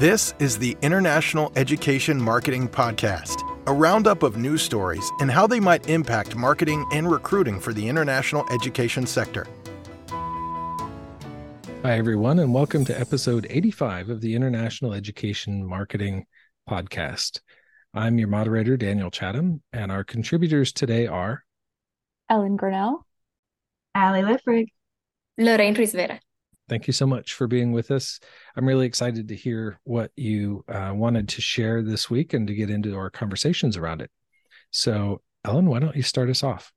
This is the International Education Marketing Podcast, a roundup of news stories and how they might impact marketing and recruiting for the international education sector. Hi, everyone, and welcome to episode 85 of the International Education Marketing Podcast. I'm your moderator, Daniel Chatham, and our contributors today are Ellen Grinnell, Ali Liffrig, Loraine Ruiz Vera. Thank you so much for being with us. I'm really excited to hear what you uh, wanted to share this week and to get into our conversations around it. So, Ellen, why don't you start us off?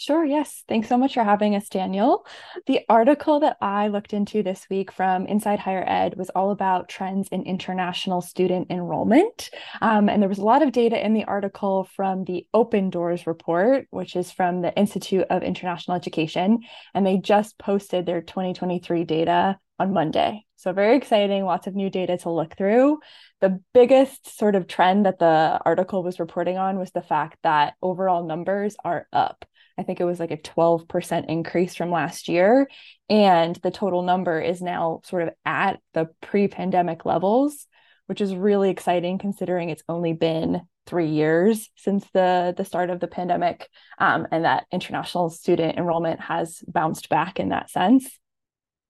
Sure, yes. Thanks so much for having us, Daniel. The article that I looked into this week from Inside Higher Ed was all about trends in international student enrollment. Um, and there was a lot of data in the article from the Open Doors report, which is from the Institute of International Education. And they just posted their 2023 data on Monday. So, very exciting, lots of new data to look through. The biggest sort of trend that the article was reporting on was the fact that overall numbers are up. I think it was like a 12% increase from last year. And the total number is now sort of at the pre pandemic levels, which is really exciting considering it's only been three years since the, the start of the pandemic um, and that international student enrollment has bounced back in that sense.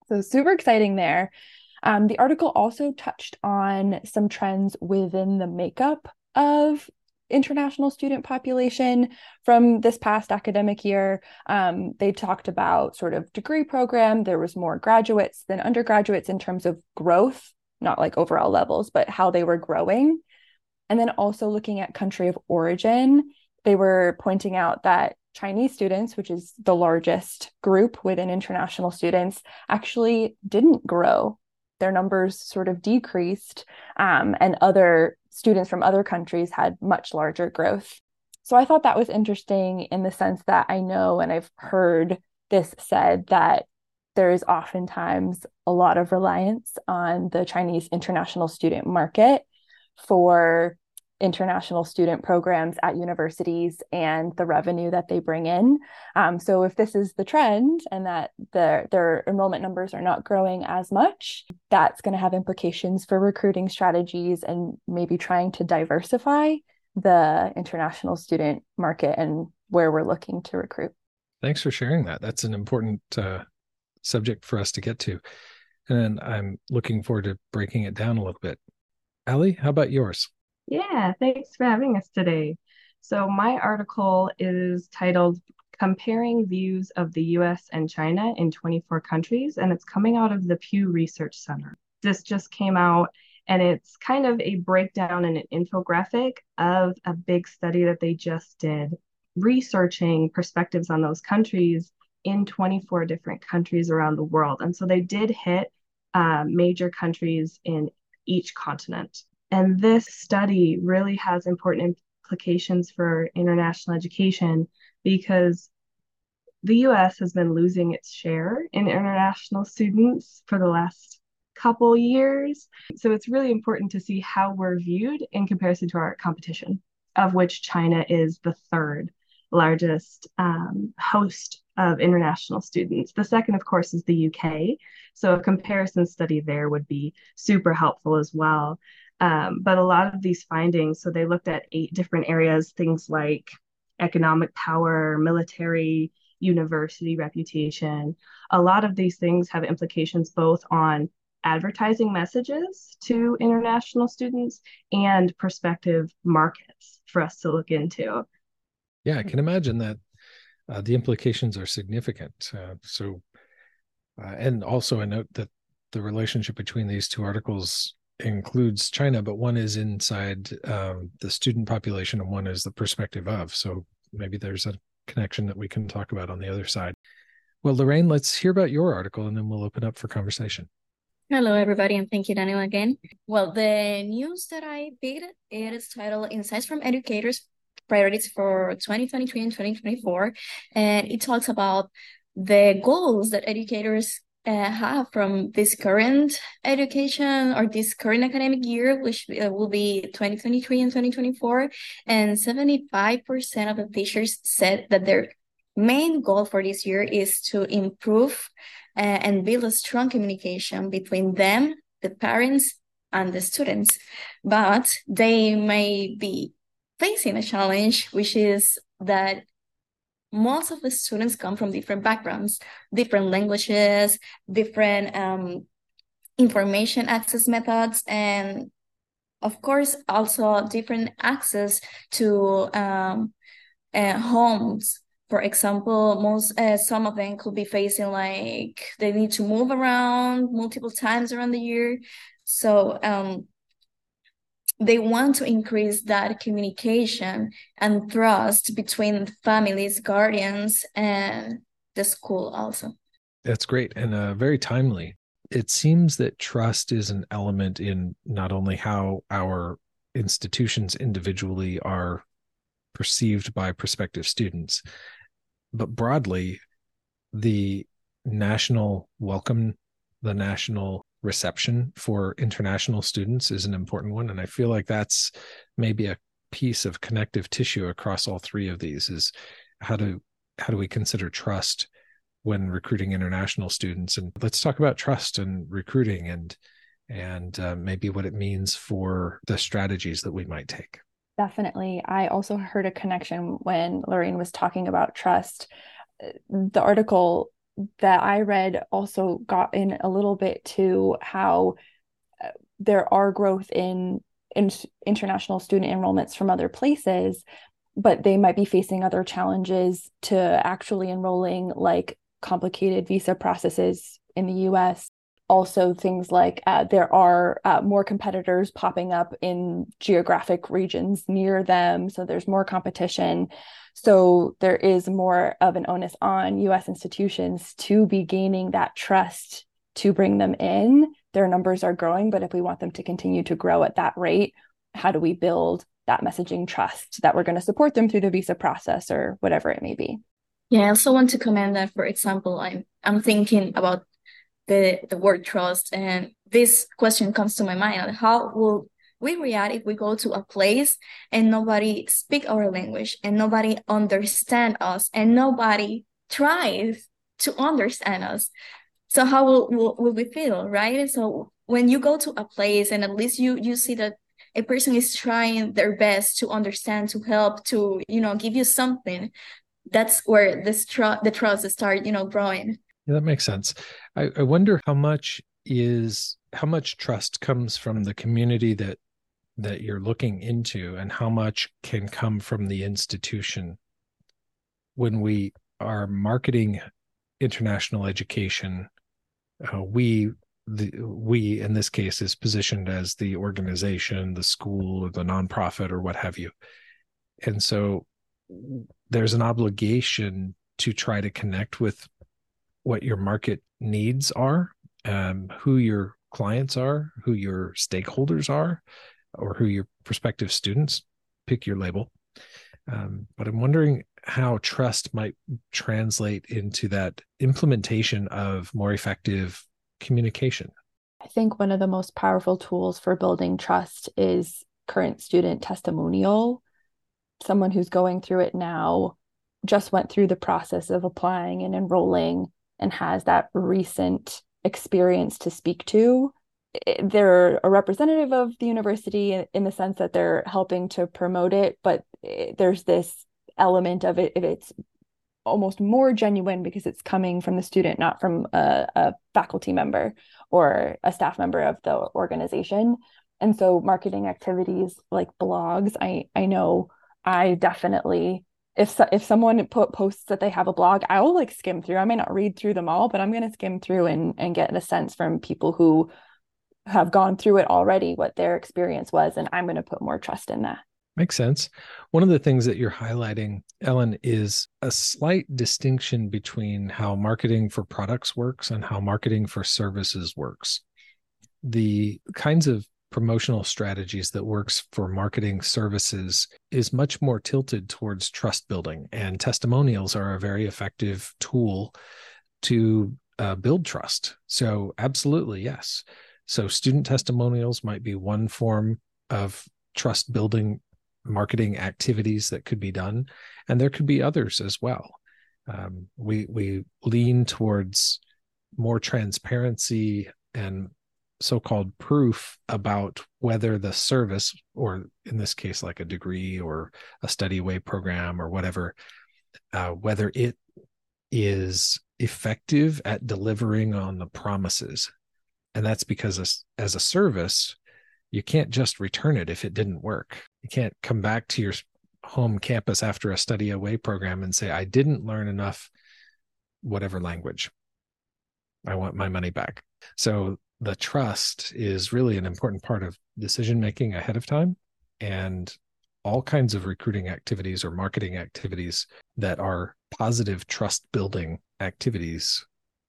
So, super exciting there. Um, the article also touched on some trends within the makeup of international student population from this past academic year. Um, they talked about sort of degree program. There was more graduates than undergraduates in terms of growth, not like overall levels, but how they were growing. And then also looking at country of origin, they were pointing out that Chinese students, which is the largest group within international students, actually didn't grow. Their numbers sort of decreased, um, and other students from other countries had much larger growth. So I thought that was interesting in the sense that I know and I've heard this said that there is oftentimes a lot of reliance on the Chinese international student market for international student programs at universities and the revenue that they bring in. Um, so if this is the trend and that the, their enrollment numbers are not growing as much, that's going to have implications for recruiting strategies and maybe trying to diversify the international student market and where we're looking to recruit. Thanks for sharing that. That's an important uh, subject for us to get to. And I'm looking forward to breaking it down a little bit. Ali, how about yours? Yeah, thanks for having us today. So, my article is titled Comparing Views of the US and China in 24 Countries, and it's coming out of the Pew Research Center. This just came out, and it's kind of a breakdown and an infographic of a big study that they just did, researching perspectives on those countries in 24 different countries around the world. And so they did hit uh, major countries in each continent. And this study really has important implications for international education because the US has been losing its share in international students for the last couple years. So it's really important to see how we're viewed in comparison to our competition, of which China is the third largest um, host of international students. The second, of course, is the UK. So a comparison study there would be super helpful as well. Um, but a lot of these findings, so they looked at eight different areas, things like economic power, military, university reputation. A lot of these things have implications both on advertising messages to international students and prospective markets for us to look into. Yeah, I can imagine that uh, the implications are significant. Uh, so, uh, and also I note that the relationship between these two articles includes China, but one is inside um, the student population and one is the perspective of. So maybe there's a connection that we can talk about on the other side. Well, Loraine, let's hear about your article and then we'll open up for conversation. Hello, everybody, and thank you, Daniel, again. Well, the news that I picked it is titled Insights from Educators Priorities for 2023 and 2024. And it talks about the goals that educators uh, have from this current education or this current academic year, which uh, will be 2023 and 2024. And 75% of the teachers said that their main goal for this year is to improve uh, and build a strong communication between them, the parents, and the students, but they may be facing a challenge, which is that most of the students come from different backgrounds, different languages, different um, information access methods, and of course, also different access to um, uh, homes. For example, most uh, some of them could be facing like they need to move around multiple times around the year. So um, they want to increase that communication and trust between families, guardians, and the school also. That's great and uh, very timely. It seems that trust is an element in not only how our institutions individually are perceived by prospective students, but broadly, the national welcome, the national reception for international students is an important one. And i feel like that's maybe a piece of connective tissue across all three of these is how do how do we consider trust when recruiting international students? And let's talk about trust and recruiting and and uh, maybe what it means for the strategies that we might take. Definitely. I also heard a connection when loraine was talking about trust. The article that I read also got in a little bit to how uh, there are growth in, in international student enrollments from other places, but they might be facing other challenges to actually enrolling, like complicated visa processes in the US. Also, things like uh, there are uh, more competitors popping up in geographic regions near them. So there's more competition. So there is more of an onus on US institutions to be gaining that trust to bring them in. Their numbers are growing, but if we want them to continue to grow at that rate, how do we build that messaging trust that we're going to support them through the visa process or whatever it may be? Yeah, I also want to comment that, for example, I'm I'm thinking about the the word trust, and this question comes to my mind: How will we react if we go to a place and nobody speak our language and nobody understand us and nobody tries to understand us. So how will, will, will we feel right? So when you go to a place and at least you you see that a person is trying their best to understand to help to you know give you something that's where this tr- the trust start you know growing. Yeah that makes sense. I, I wonder how much is how much trust comes from the community that that you're looking into and how much can come from the institution. When we are marketing international education uh, we the we in this case is positioned as the organization the school or the nonprofit or what have you. And so there's an obligation to try to connect with what your market needs are um, who your clients are who your stakeholders are or who your prospective students pick your label. Um, but i'm wondering how trust might translate into that implementation of more effective communication. I think one of the most powerful tools for building trust is current student testimonial. Someone who's going through it now just went through the process of applying and enrolling and has that recent experience to speak to they're a representative of the university in the sense that they're helping to promote it but eh, there's this element of it it's almost more genuine because it's coming from the student not from a, a faculty member or a staff member of the organization. And so marketing activities like blogs i i know i definitely if if someone put posts that they have a blog i will like skim through. I may not read through them all but i'm going to skim through and and get a sense from people who have gone through it already what their experience was and i'm going to put more trust in that. Makes sense. One of the things that you're highlighting ellen is a slight distinction between how marketing for products works and how marketing for services works. The kinds of promotional strategies that works for marketing services is much more tilted towards trust building and testimonials are a very effective tool to uh, build trust. So absolutely yes so, student testimonials might be one form of trust building marketing activities that could be done, and there could be others as well. Um, we we lean towards more transparency and so-called proof about whether the service or in this case like a degree or a study away program or whatever uh, whether it is effective at delivering on the promises and that's because as, as a service you can't just return it if it didn't work. You can't come back to your home campus after a study away program and say i didn't learn enough whatever language. I want my money back. So the trust is really an important part of decision making ahead of time. And all kinds of recruiting activities or marketing activities that are positive trust building activities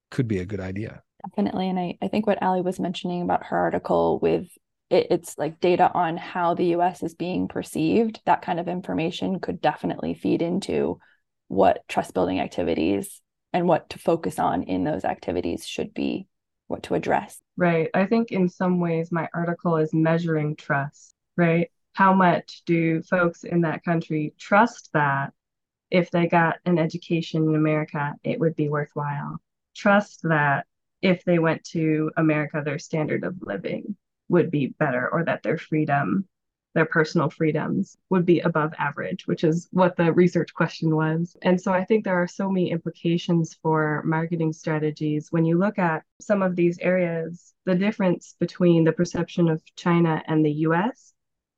could be a good idea definitely and I, I think what ali was mentioning about her article with it, it's like data on how the us is being perceived that kind of information could definitely feed into what trust building activities and what to focus on in those activities should be what to address. Right i think in some ways my article is measuring trust right? How much do folks in that country trust that if they got an education in america it would be worthwhile? Trust that if they went to America, their standard of living would be better, or that their freedom, their personal freedoms would be above average, which is what the research question was. And so I think there are so many implications for marketing strategies. When you look at some of these areas, the difference between the perception of China and the US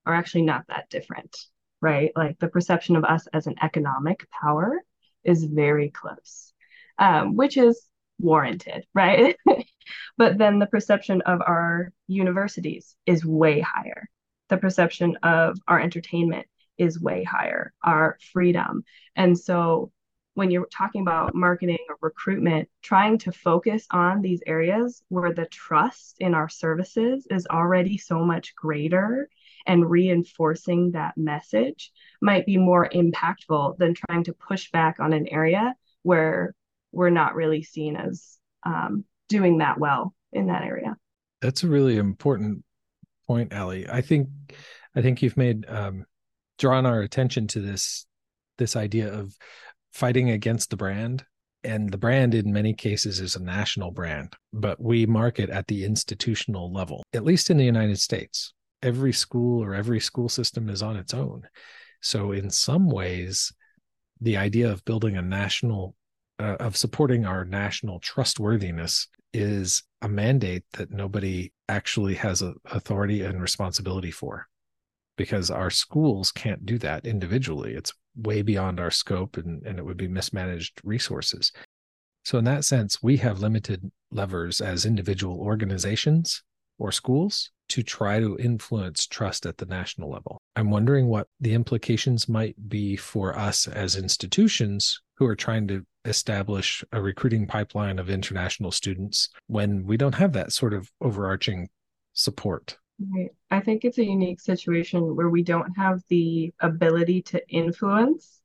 are actually not that different, right? Like the perception of us as an economic power is very close, um, which is warranted, right? but then the perception of our universities is way higher. The perception of our entertainment is way higher, our freedom. And so when you're talking about marketing or recruitment, trying to focus on these areas where the trust in our services is already so much greater and reinforcing that message might be more impactful than trying to push back on an area where we're not really seen as um, doing that well in that area. That's a really important point, Ali. I think I think you've made um, drawn our attention to this this idea of fighting against the brand and the brand in many cases is a national brand but we market at the institutional level at least in the united states every school or every school system is on its own so in some ways the idea of building a national uh, of supporting our national trustworthiness is a mandate that nobody actually has a authority and responsibility for. Because our schools can't do that individually. It's way beyond our scope and, and it would be mismanaged resources. So in that sense we have limited levers as individual organizations or schools to try to influence trust at the national level. I'm wondering what the implications might be for us as institutions who are trying to establish a recruiting pipeline of international students when we don't have that sort of overarching support. Right. I think it's a unique situation where we don't have the ability to influence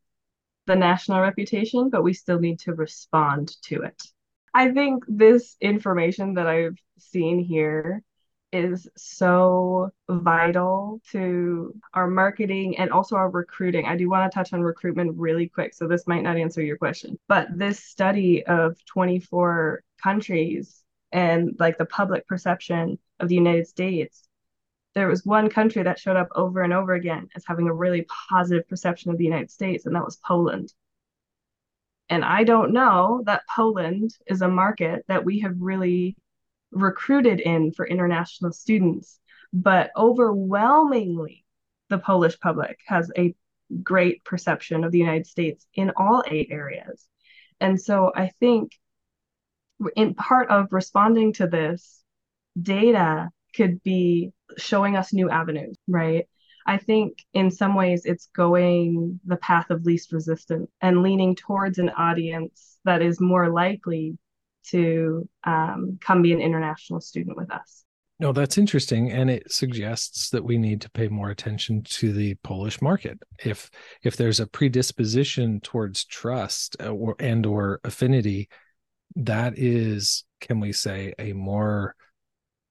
the national reputation, but we still need to respond to it. I think this information that I've seen here is so vital to our marketing and also our recruiting. I do want to touch on recruitment really quick, so this might not answer your question. But this study of 24 countries and like the public perception of the United States, there was one country that showed up over and over again as having a really positive perception of the United States, and that was Poland. And I don't know that Poland is a market that we have really recruited in for international students, but overwhelmingly, the Polish public has a great perception of the United States in all eight areas. And so I think in part of responding to this, data could be showing us new avenues, right? I think in some ways it's going the path of least resistance and leaning towards an audience that is more likely to um, come be an international student with us. No, that's interesting, and it suggests that we need to pay more attention to the Polish market. If if there's a predisposition towards trust uh, or and or affinity, that is, can we say, a more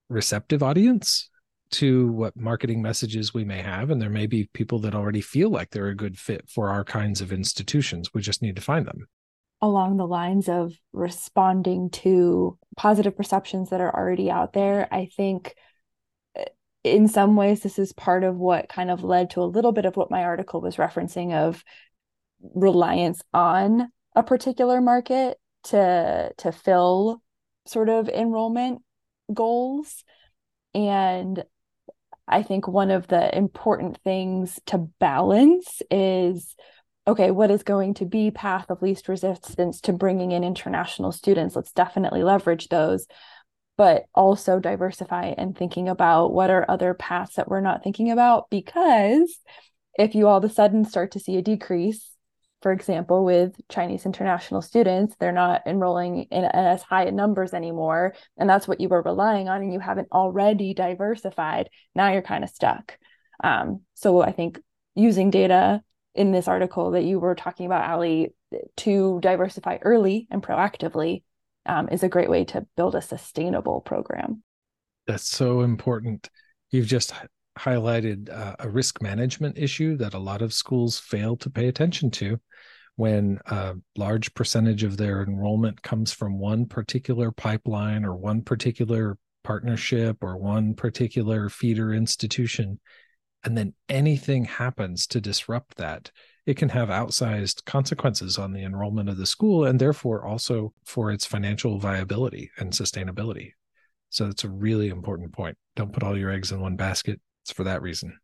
receptive audience to what marketing messages we may have, and there may be people that already feel like they're a good fit for our kinds of institutions. We just need to find them. Along the lines of responding to positive perceptions that are already out there. I think eh, in some ways this is part of what kind of led to a little bit of what my article was referencing of reliance on a particular market to to fill sort of enrollment goals and i think one of the important things to balance is okay what is going to be path of least resistance to bringing in international students let's definitely leverage those but also diversify and thinking about what are other paths that we're not thinking about because if you all of a sudden start to see a decrease for example, with Chinese international students, they're not enrolling in as high numbers anymore. And that's what you were relying on, and you haven't already diversified. Now you're kind of stuck. Um, so I think using data in this article that you were talking about, Ali, to diversify early and proactively um, is a great way to build a sustainable program. That's so important. You've just highlighted uh, a risk management issue that a lot of schools fail to pay attention to when a large percentage of their enrollment comes from one particular pipeline or one particular partnership or one particular feeder institution and then anything happens to disrupt that it can have outsized consequences on the enrollment of the school and therefore also for its financial viability and sustainability so it's a really important point don't put all your eggs in one basket it's for that reason.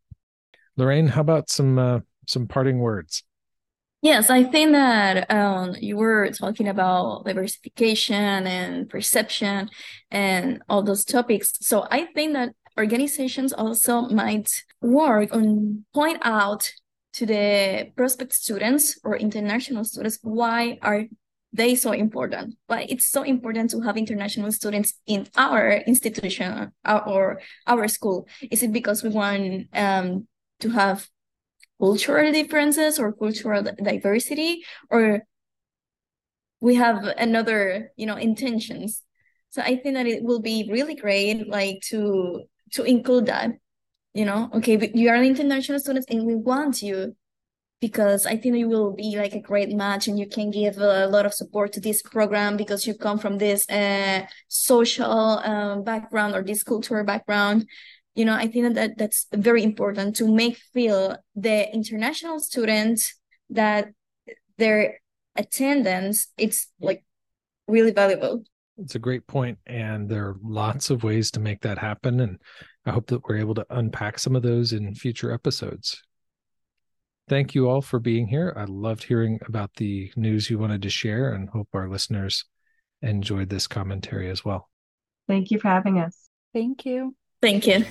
Loraine, how about some uh, some parting words? Yes, I think that um, you were talking about diversification and perception and all those topics. So I think that organizations also might work on point out to the prospect students or international students why are they so important? But it's so important to have international students in our institution our, or our school? Is it because we want um, to have cultural differences or cultural diversity? Or we have another you know intentions? So i think that it will be really great like to to include that you know okay you are an international student and we want you because I think you will be like a great match and you can give a lot of support to this program because you come from this uh, social um, background or this cultural background. You know, I think that that's very important to make feel the international students that their attendance it's like really valuable. It's a great point, and there are lots of ways to make that happen. And I hope that we're able to unpack some of those in future episodes thank you all for being here. I loved hearing about the news you wanted to share and hope our listeners enjoyed this commentary as well. Thank you for having us. Thank you. Thank you.